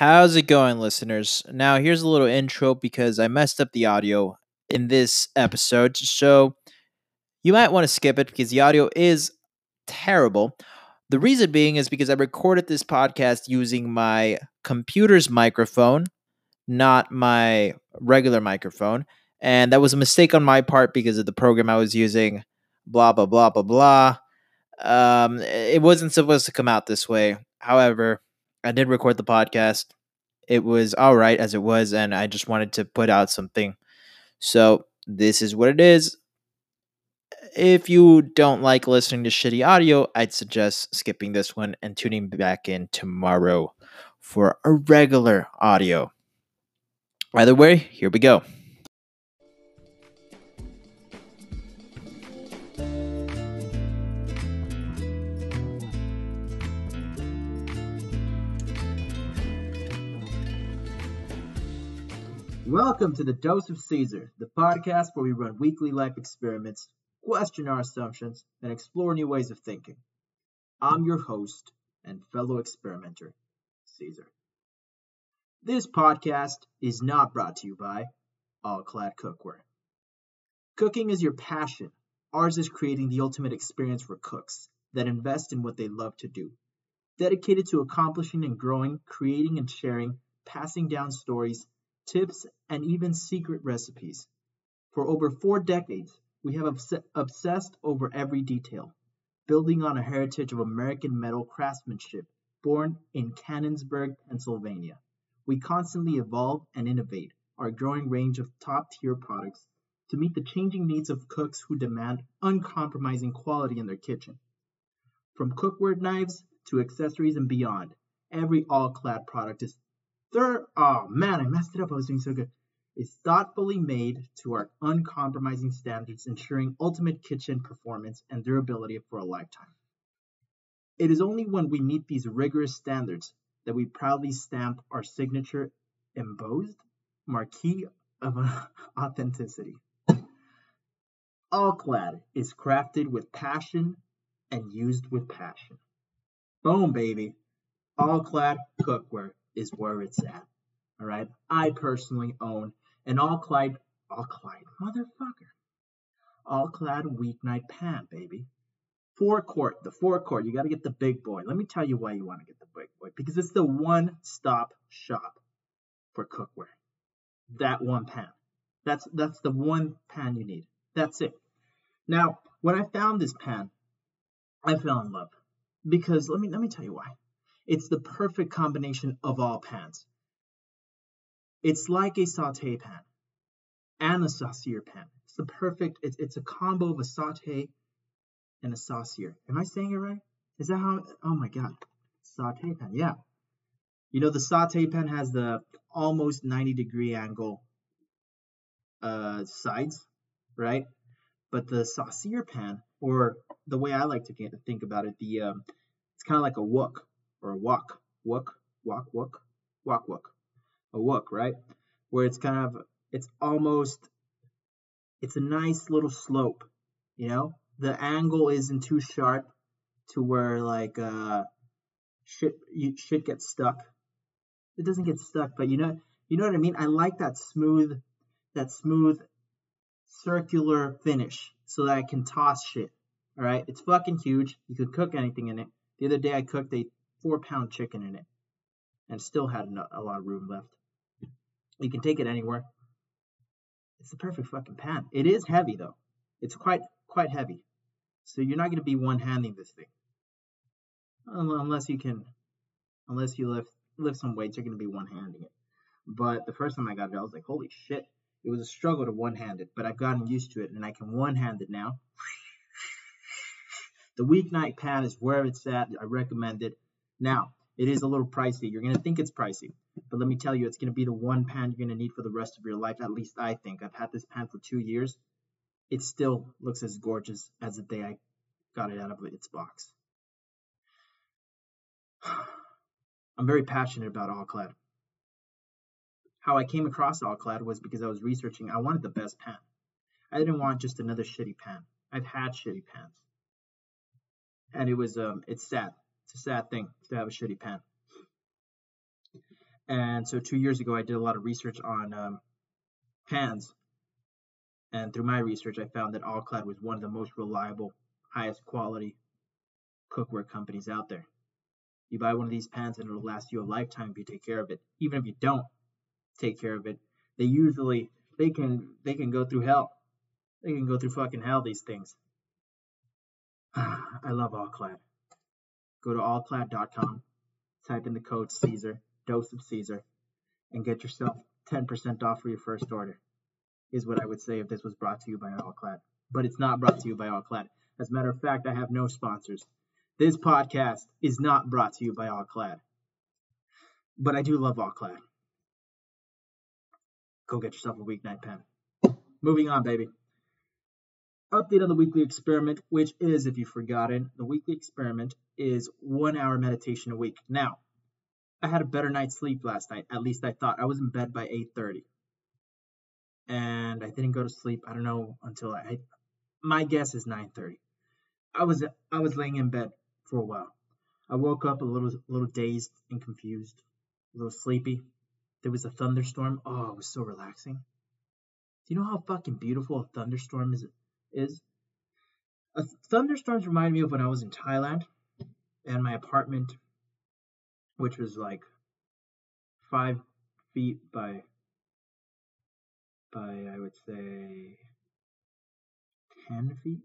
How's it going, listeners? Now, here's a little intro because I messed up the audio in this episode. So, you might want to skip it because the audio is terrible. The reason being is because I recorded this podcast using my computer's microphone, not my regular microphone. And that was a mistake on my part because of the program I was using. Blah, blah, blah, blah, blah. Um, it wasn't supposed to come out this way. However, I did record the podcast. It was all right as it was, and I just wanted to put out something. So, this is what it is. If you don't like listening to shitty audio, I'd suggest skipping this one and tuning back in tomorrow for a regular audio. Either way, here we go. Welcome to the Dose of Caesar, the podcast where we run weekly life experiments, question our assumptions, and explore new ways of thinking. I'm your host and fellow experimenter, Caesar. This podcast is not brought to you by All Clad Cookware. Cooking is your passion. Ours is creating the ultimate experience for cooks that invest in what they love to do, dedicated to accomplishing and growing, creating and sharing, passing down stories tips, and even secret recipes. For over four decades, we have obs- obsessed over every detail, building on a heritage of American metal craftsmanship born in Canonsburg, Pennsylvania. We constantly evolve and innovate our growing range of top tier products to meet the changing needs of cooks who demand uncompromising quality in their kitchen. From cookware knives to accessories and beyond, every all clad product is Third, oh man, I messed it up. I was doing so good. Is thoughtfully made to our uncompromising standards, ensuring ultimate kitchen performance and durability for a lifetime. It is only when we meet these rigorous standards that we proudly stamp our signature embossed marquee of authenticity. All Clad is crafted with passion and used with passion. Boom, baby. All Clad cookware is where it's at. All right. I personally own an all clad, all clad, motherfucker, all clad weeknight pan, baby. Four quart, the four quart. You got to get the big boy. Let me tell you why you want to get the big boy because it's the one stop shop for cookware. That one pan. That's that's the one pan you need. That's it. Now, when I found this pan, I fell in love because let me let me tell you why. It's the perfect combination of all pans. It's like a saute pan and a saucier pan. It's the perfect, it's, it's a combo of a saute and a saucier. Am I saying it right? Is that how, oh my God, saute pan, yeah. You know, the saute pan has the almost 90 degree angle uh, sides, right? But the saucier pan, or the way I like to think about it, the um, it's kind of like a wok or a wok, wok, wok, wok, wok, wok, a wok, right? Where it's kind of, it's almost, it's a nice little slope, you know? The angle isn't too sharp to where like uh shit you shit gets stuck. It doesn't get stuck, but you know you know what I mean? I like that smooth that smooth circular finish so that I can toss shit. All right, it's fucking huge. You could cook anything in it. The other day I cooked a four pound chicken in it and still had a lot of room left. You can take it anywhere. It's the perfect fucking pan. It is heavy though. It's quite quite heavy. So you're not going to be one handing this thing. Unless you can unless you lift lift some weights, you're going to be one handing it. But the first time I got it, I was like, holy shit. It was a struggle to one hand it, but I've gotten used to it and I can one hand it now. The weeknight pan is where it's at. I recommend it. Now, it is a little pricey. You're going to think it's pricey, but let me tell you, it's going to be the one pan you're going to need for the rest of your life. At least I think. I've had this pan for two years. It still looks as gorgeous as the day I got it out of its box. I'm very passionate about All-Clad. How I came across All-Clad was because I was researching. I wanted the best pan. I didn't want just another shitty pan. I've had shitty pans, and it was um, it's sad it's a sad thing to have a shitty pan. And so two years ago, I did a lot of research on um, pans. And through my research, I found that All-Clad was one of the most reliable, highest quality cookware companies out there. You buy one of these pans and it'll last you a lifetime if you take care of it. Even if you don't take care of it, they usually they can they can go through hell. They can go through fucking hell these things. I love All-Clad. Go to allclad.com, type in the code Caesar, dose of Caesar, and get yourself 10% off for your first order. Is what I would say if this was brought to you by All-Clad. But it's not brought to you by All-Clad. As a matter of fact, I have no sponsors. This podcast is not brought to you by All-Clad. But I do love All-Clad. Go get yourself a weeknight pen. Moving on, baby. Update on the weekly experiment, which is, if you've forgotten, the weekly experiment is one hour meditation a week. Now, I had a better night's sleep last night. At least I thought. I was in bed by 8:30, and I didn't go to sleep. I don't know until I. My guess is 9:30. I was I was laying in bed for a while. I woke up a little a little dazed and confused, a little sleepy. There was a thunderstorm. Oh, it was so relaxing. Do you know how fucking beautiful a thunderstorm is? Is. Thunderstorms remind me of when I was in Thailand and my apartment, which was like five feet by by I would say ten feet,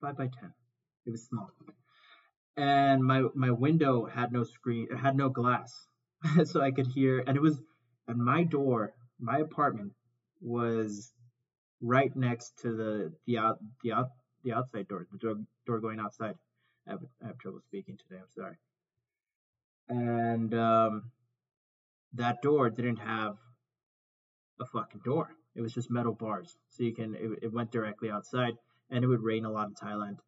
five by ten. It was small, and my my window had no screen, it had no glass, so I could hear, and it was, and my door, my apartment was right next to the the out the out the outside door, the door door going outside. I have, I have trouble speaking today. I'm sorry. And um, that door didn't have a fucking door. It was just metal bars, so you can it, it went directly outside, and it would rain a lot in Thailand,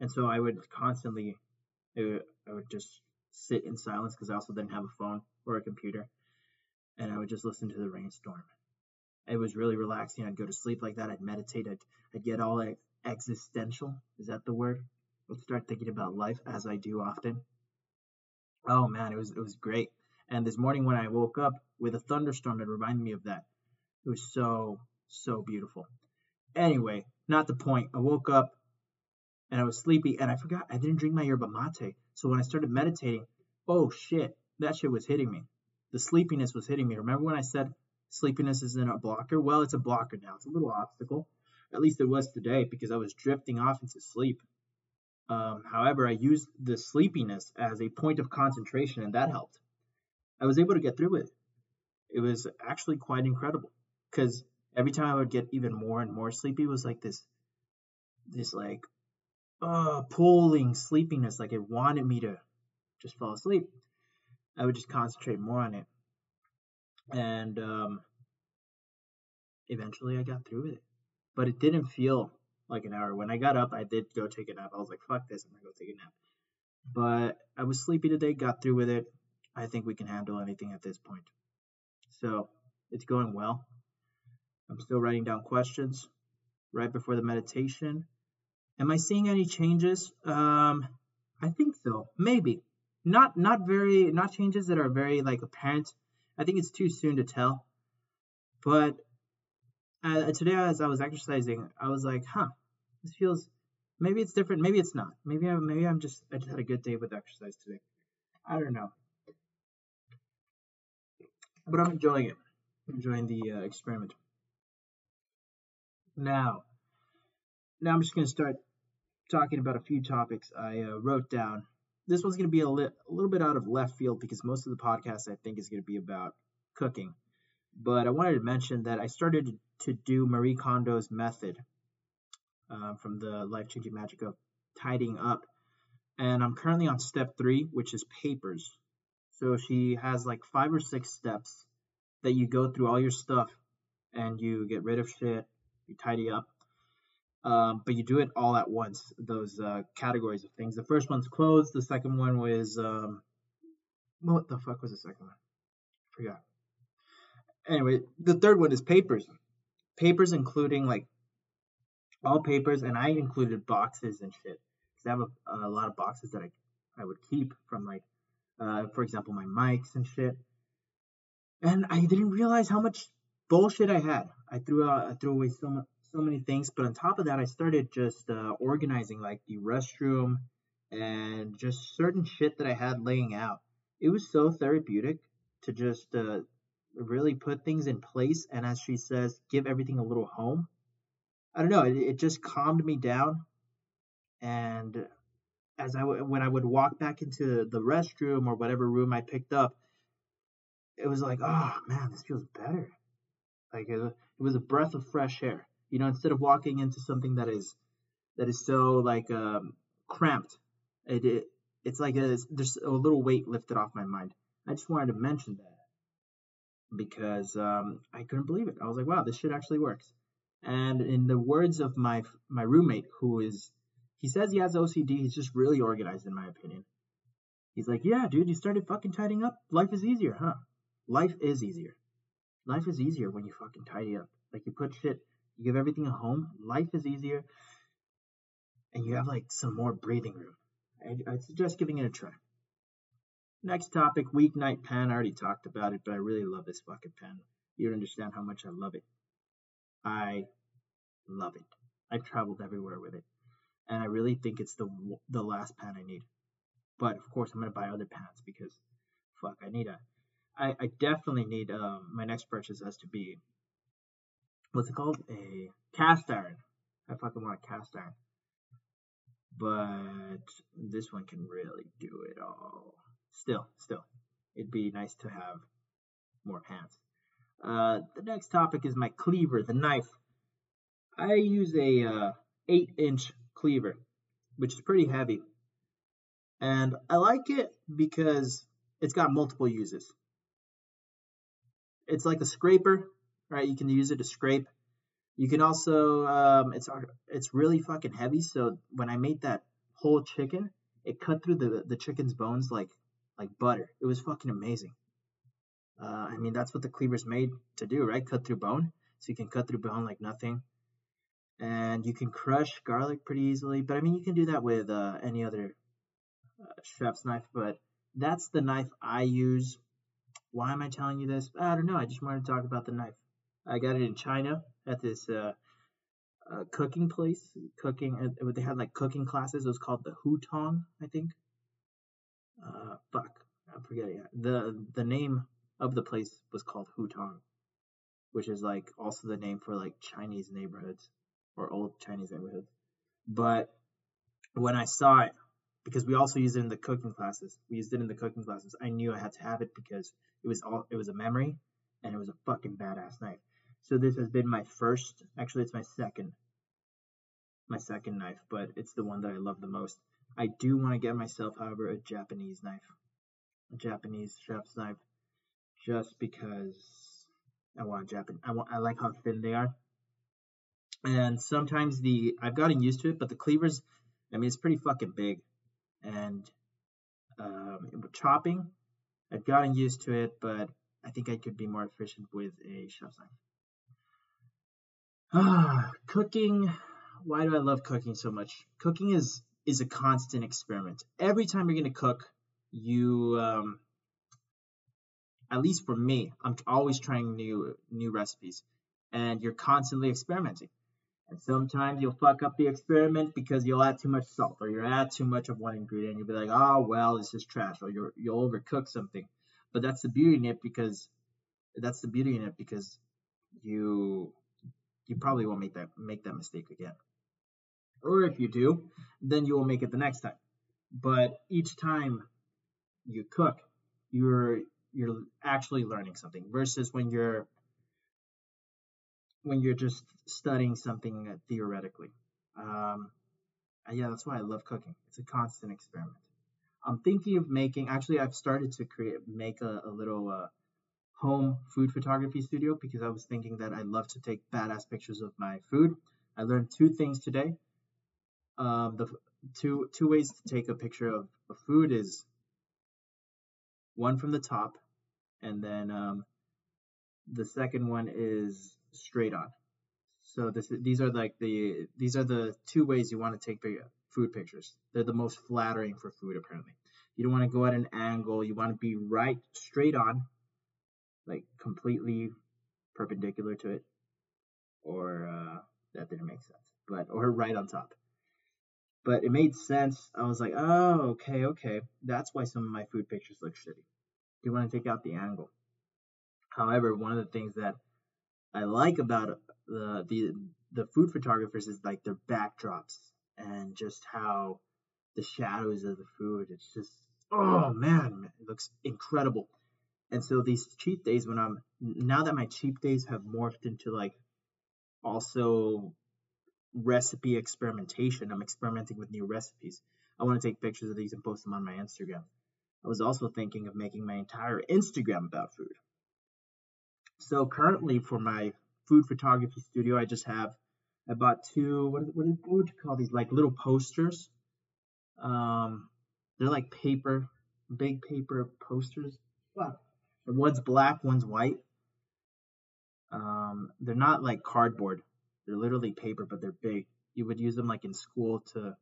and so I would constantly, it, I would just sit in silence because I also didn't have a phone or a computer, and I would just listen to the rainstorm it was really relaxing. I'd go to sleep like that. I'd meditate. I'd, I'd get all existential. Is that the word? I'd start thinking about life as I do often. Oh man, it was it was great. And this morning when I woke up with a thunderstorm, it reminded me of that. It was so so beautiful. Anyway, not the point. I woke up and I was sleepy and I forgot I didn't drink my yerba mate. So when I started meditating, oh shit, that shit was hitting me. The sleepiness was hitting me. Remember when I said sleepiness isn't a blocker. Well, it's a blocker now. It's a little obstacle. At least it was today because I was drifting off into sleep. Um, however, I used the sleepiness as a point of concentration, and that helped. I was able to get through it. It was actually quite incredible because every time I would get even more and more sleepy, it was like this, this like, uh, pulling sleepiness. Like it wanted me to just fall asleep. I would just concentrate more on it and um, eventually I got through with it. But it didn't feel like an hour. When I got up, I did go take a nap. I was like, fuck this, I'm gonna go take a nap. But I was sleepy today, got through with it. I think we can handle anything at this point. So it's going well. I'm still writing down questions right before the meditation. Am I seeing any changes? Um, I think so. Maybe. Not not very not changes that are very like apparent I think it's too soon to tell. But uh, today, as I was exercising, I was like, "Huh, this feels maybe it's different. Maybe it's not. Maybe I maybe I'm just I just had a good day with exercise today. I don't know, but I'm enjoying it. Enjoying the uh, experiment. Now, now I'm just gonna start talking about a few topics I uh, wrote down this one's going to be a, li- a little bit out of left field because most of the podcast I think is going to be about cooking. But I wanted to mention that I started to do Marie Kondo's method uh, from the life changing magic of tidying up. And I'm currently on step three, which is papers. So she has like five or six steps that you go through all your stuff and you get rid of shit, you tidy up, um, but you do it all at once. Those uh, categories of things. The first one's clothes. The second one was um, what the fuck was the second one? I forgot. Anyway, the third one is papers. Papers including like all papers, and I included boxes and shit. Cause I have a, a lot of boxes that I I would keep from like, uh, for example, my mics and shit. and I didn't realize how much bullshit I had. I threw out, I threw away so much, so many things. But on top of that, I started just uh, organizing like the restroom and just certain shit that I had laying out. It was so therapeutic to just uh, really put things in place. And as she says, give everything a little home. I don't know. It, it just calmed me down. And as I w- when I would walk back into the restroom or whatever room I picked up, it was like, oh man, this feels better. Like it, it was a breath of fresh air. You know, instead of walking into something that is that is so like um, cramped, it, it it's like a, there's a little weight lifted off my mind. I just wanted to mention that because um, I couldn't believe it. I was like, wow, this shit actually works. And in the words of my my roommate, who is he says he has OCD, he's just really organized in my opinion. He's like, yeah, dude, you started fucking tidying up. Life is easier, huh? Life is easier. Life is easier when you fucking tidy up. Like you put shit, you give everything a home. Life is easier, and you have like some more breathing room. I, I'd suggest giving it a try. Next topic, weeknight pen. I already talked about it, but I really love this fucking pen. You don't understand how much I love it. I love it. I've traveled everywhere with it, and I really think it's the the last pen I need. But of course, I'm gonna buy other pens because, fuck, I need a. I, I definitely need um my next purchase has to be. What's it called? A cast iron. I fucking want a cast iron. But this one can really do it all. Still, still, it'd be nice to have more pants. Uh, the next topic is my cleaver, the knife. I use a uh, 8 inch cleaver, which is pretty heavy. And I like it because it's got multiple uses. It's like a scraper, right? You can use it to scrape. You can also, um, it's it's really fucking heavy. So when I made that whole chicken, it cut through the the chicken's bones like like butter. It was fucking amazing. Uh, I mean, that's what the cleaver's made to do, right? Cut through bone. So you can cut through bone like nothing. And you can crush garlic pretty easily. But I mean, you can do that with uh, any other uh, chef's knife. But that's the knife I use. Why am I telling you this? I don't know. I just wanted to talk about the knife. I got it in China at this uh, uh, cooking place. Cooking, uh, they had like cooking classes. It was called the Hutong, I think. Uh, fuck, I'm forgetting the the name of the place was called Hutong, which is like also the name for like Chinese neighborhoods or old Chinese neighborhoods. But when I saw it, because we also used it in the cooking classes, we used it in the cooking classes. I knew I had to have it because it was all it was a memory, and it was a fucking badass knife. So this has been my first, actually it's my second, my second knife, but it's the one that I love the most. I do want to get myself, however, a Japanese knife, a Japanese chef's knife just because I want Japan. I want I like how thin they are. And sometimes the I've gotten used to it, but the cleavers, I mean, it's pretty fucking big. And um, chopping, I've gotten used to it, but I think I could be more efficient with a chef's knife. Cooking. Why do I love cooking so much? Cooking is is a constant experiment. Every time you're gonna cook, you um, at least for me, I'm always trying new new recipes, and you're constantly experimenting. And sometimes you'll fuck up the experiment because you'll add too much salt, or you'll add too much of one ingredient. You'll be like, oh well, this is trash, or you you'll overcook something. But that's the beauty in it because that's the beauty in it because you you probably won't make that make that mistake again. Or if you do, then you will make it the next time. But each time you cook, you're you're actually learning something versus when you're when you're just studying something theoretically. Um, yeah, that's why I love cooking. It's a constant experiment. I'm thinking of making. Actually, I've started to create make a, a little uh, home food photography studio because I was thinking that I'd love to take badass pictures of my food. I learned two things today. Um, the two two ways to take a picture of, of food is one from the top and then um, the second one is straight on. So this these are like the these are the two ways you want to take food pictures. They're the most flattering for food apparently. You don't want to go at an angle. You want to be right straight on, like completely perpendicular to it, or uh, that didn't make sense, but or right on top. But it made sense. I was like, oh, okay, okay. That's why some of my food pictures look shitty. You want to take out the angle. However, one of the things that I like about the the the food photographers is like their backdrops and just how the shadows of the food. It's just oh man, it looks incredible. And so these cheat days when I'm now that my cheat days have morphed into like also recipe experimentation. I'm experimenting with new recipes. I want to take pictures of these and post them on my Instagram. I was also thinking of making my entire Instagram about food. So currently for my food photography studio, I just have I bought two what what, what would you call these like little posters. Um, they're like paper, big paper posters. Wow. One's black, one's white. Um, they're not like cardboard. They're literally paper, but they're big. You would use them like in school to,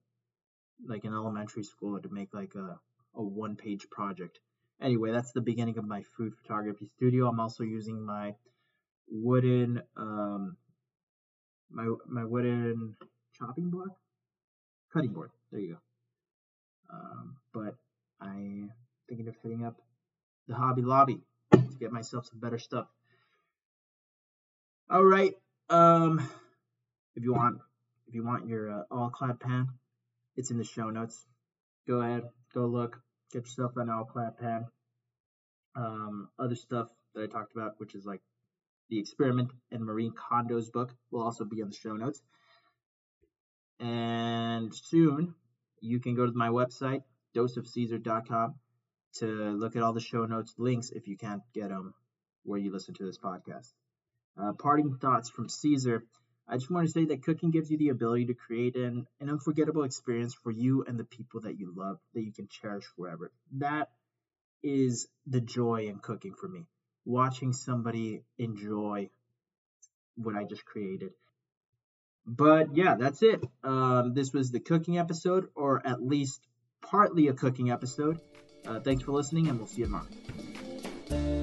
like in elementary school, to make like a, a one page project. Anyway, that's the beginning of my food photography studio. I'm also using my wooden, um, my my wooden chopping block, cutting board. There you go. Um, but I'm thinking of hitting up the Hobby Lobby get myself some better stuff. All right. Um, if you want, if you want your uh, all clad pan, it's in the show notes. Go ahead, go look, get yourself an all clad pan. Um, other stuff that I talked about, which is like the experiment and Marie Kondo's book, will also be in the show notes. And soon, you can go to my website, doseofcaesar.com, to look at all the show notes links if you can't get them where you listen to this podcast. Uh, parting thoughts from Caesar. I just want to say that cooking gives you the ability to create an, an unforgettable experience for you and the people that you love that you can cherish forever. That is the joy in cooking for me. Watching somebody enjoy what I just created. But yeah, that's it. Um, this was the cooking episode, or at least partly a cooking episode. Uh, thanks for listening, and we'll see you tomorrow.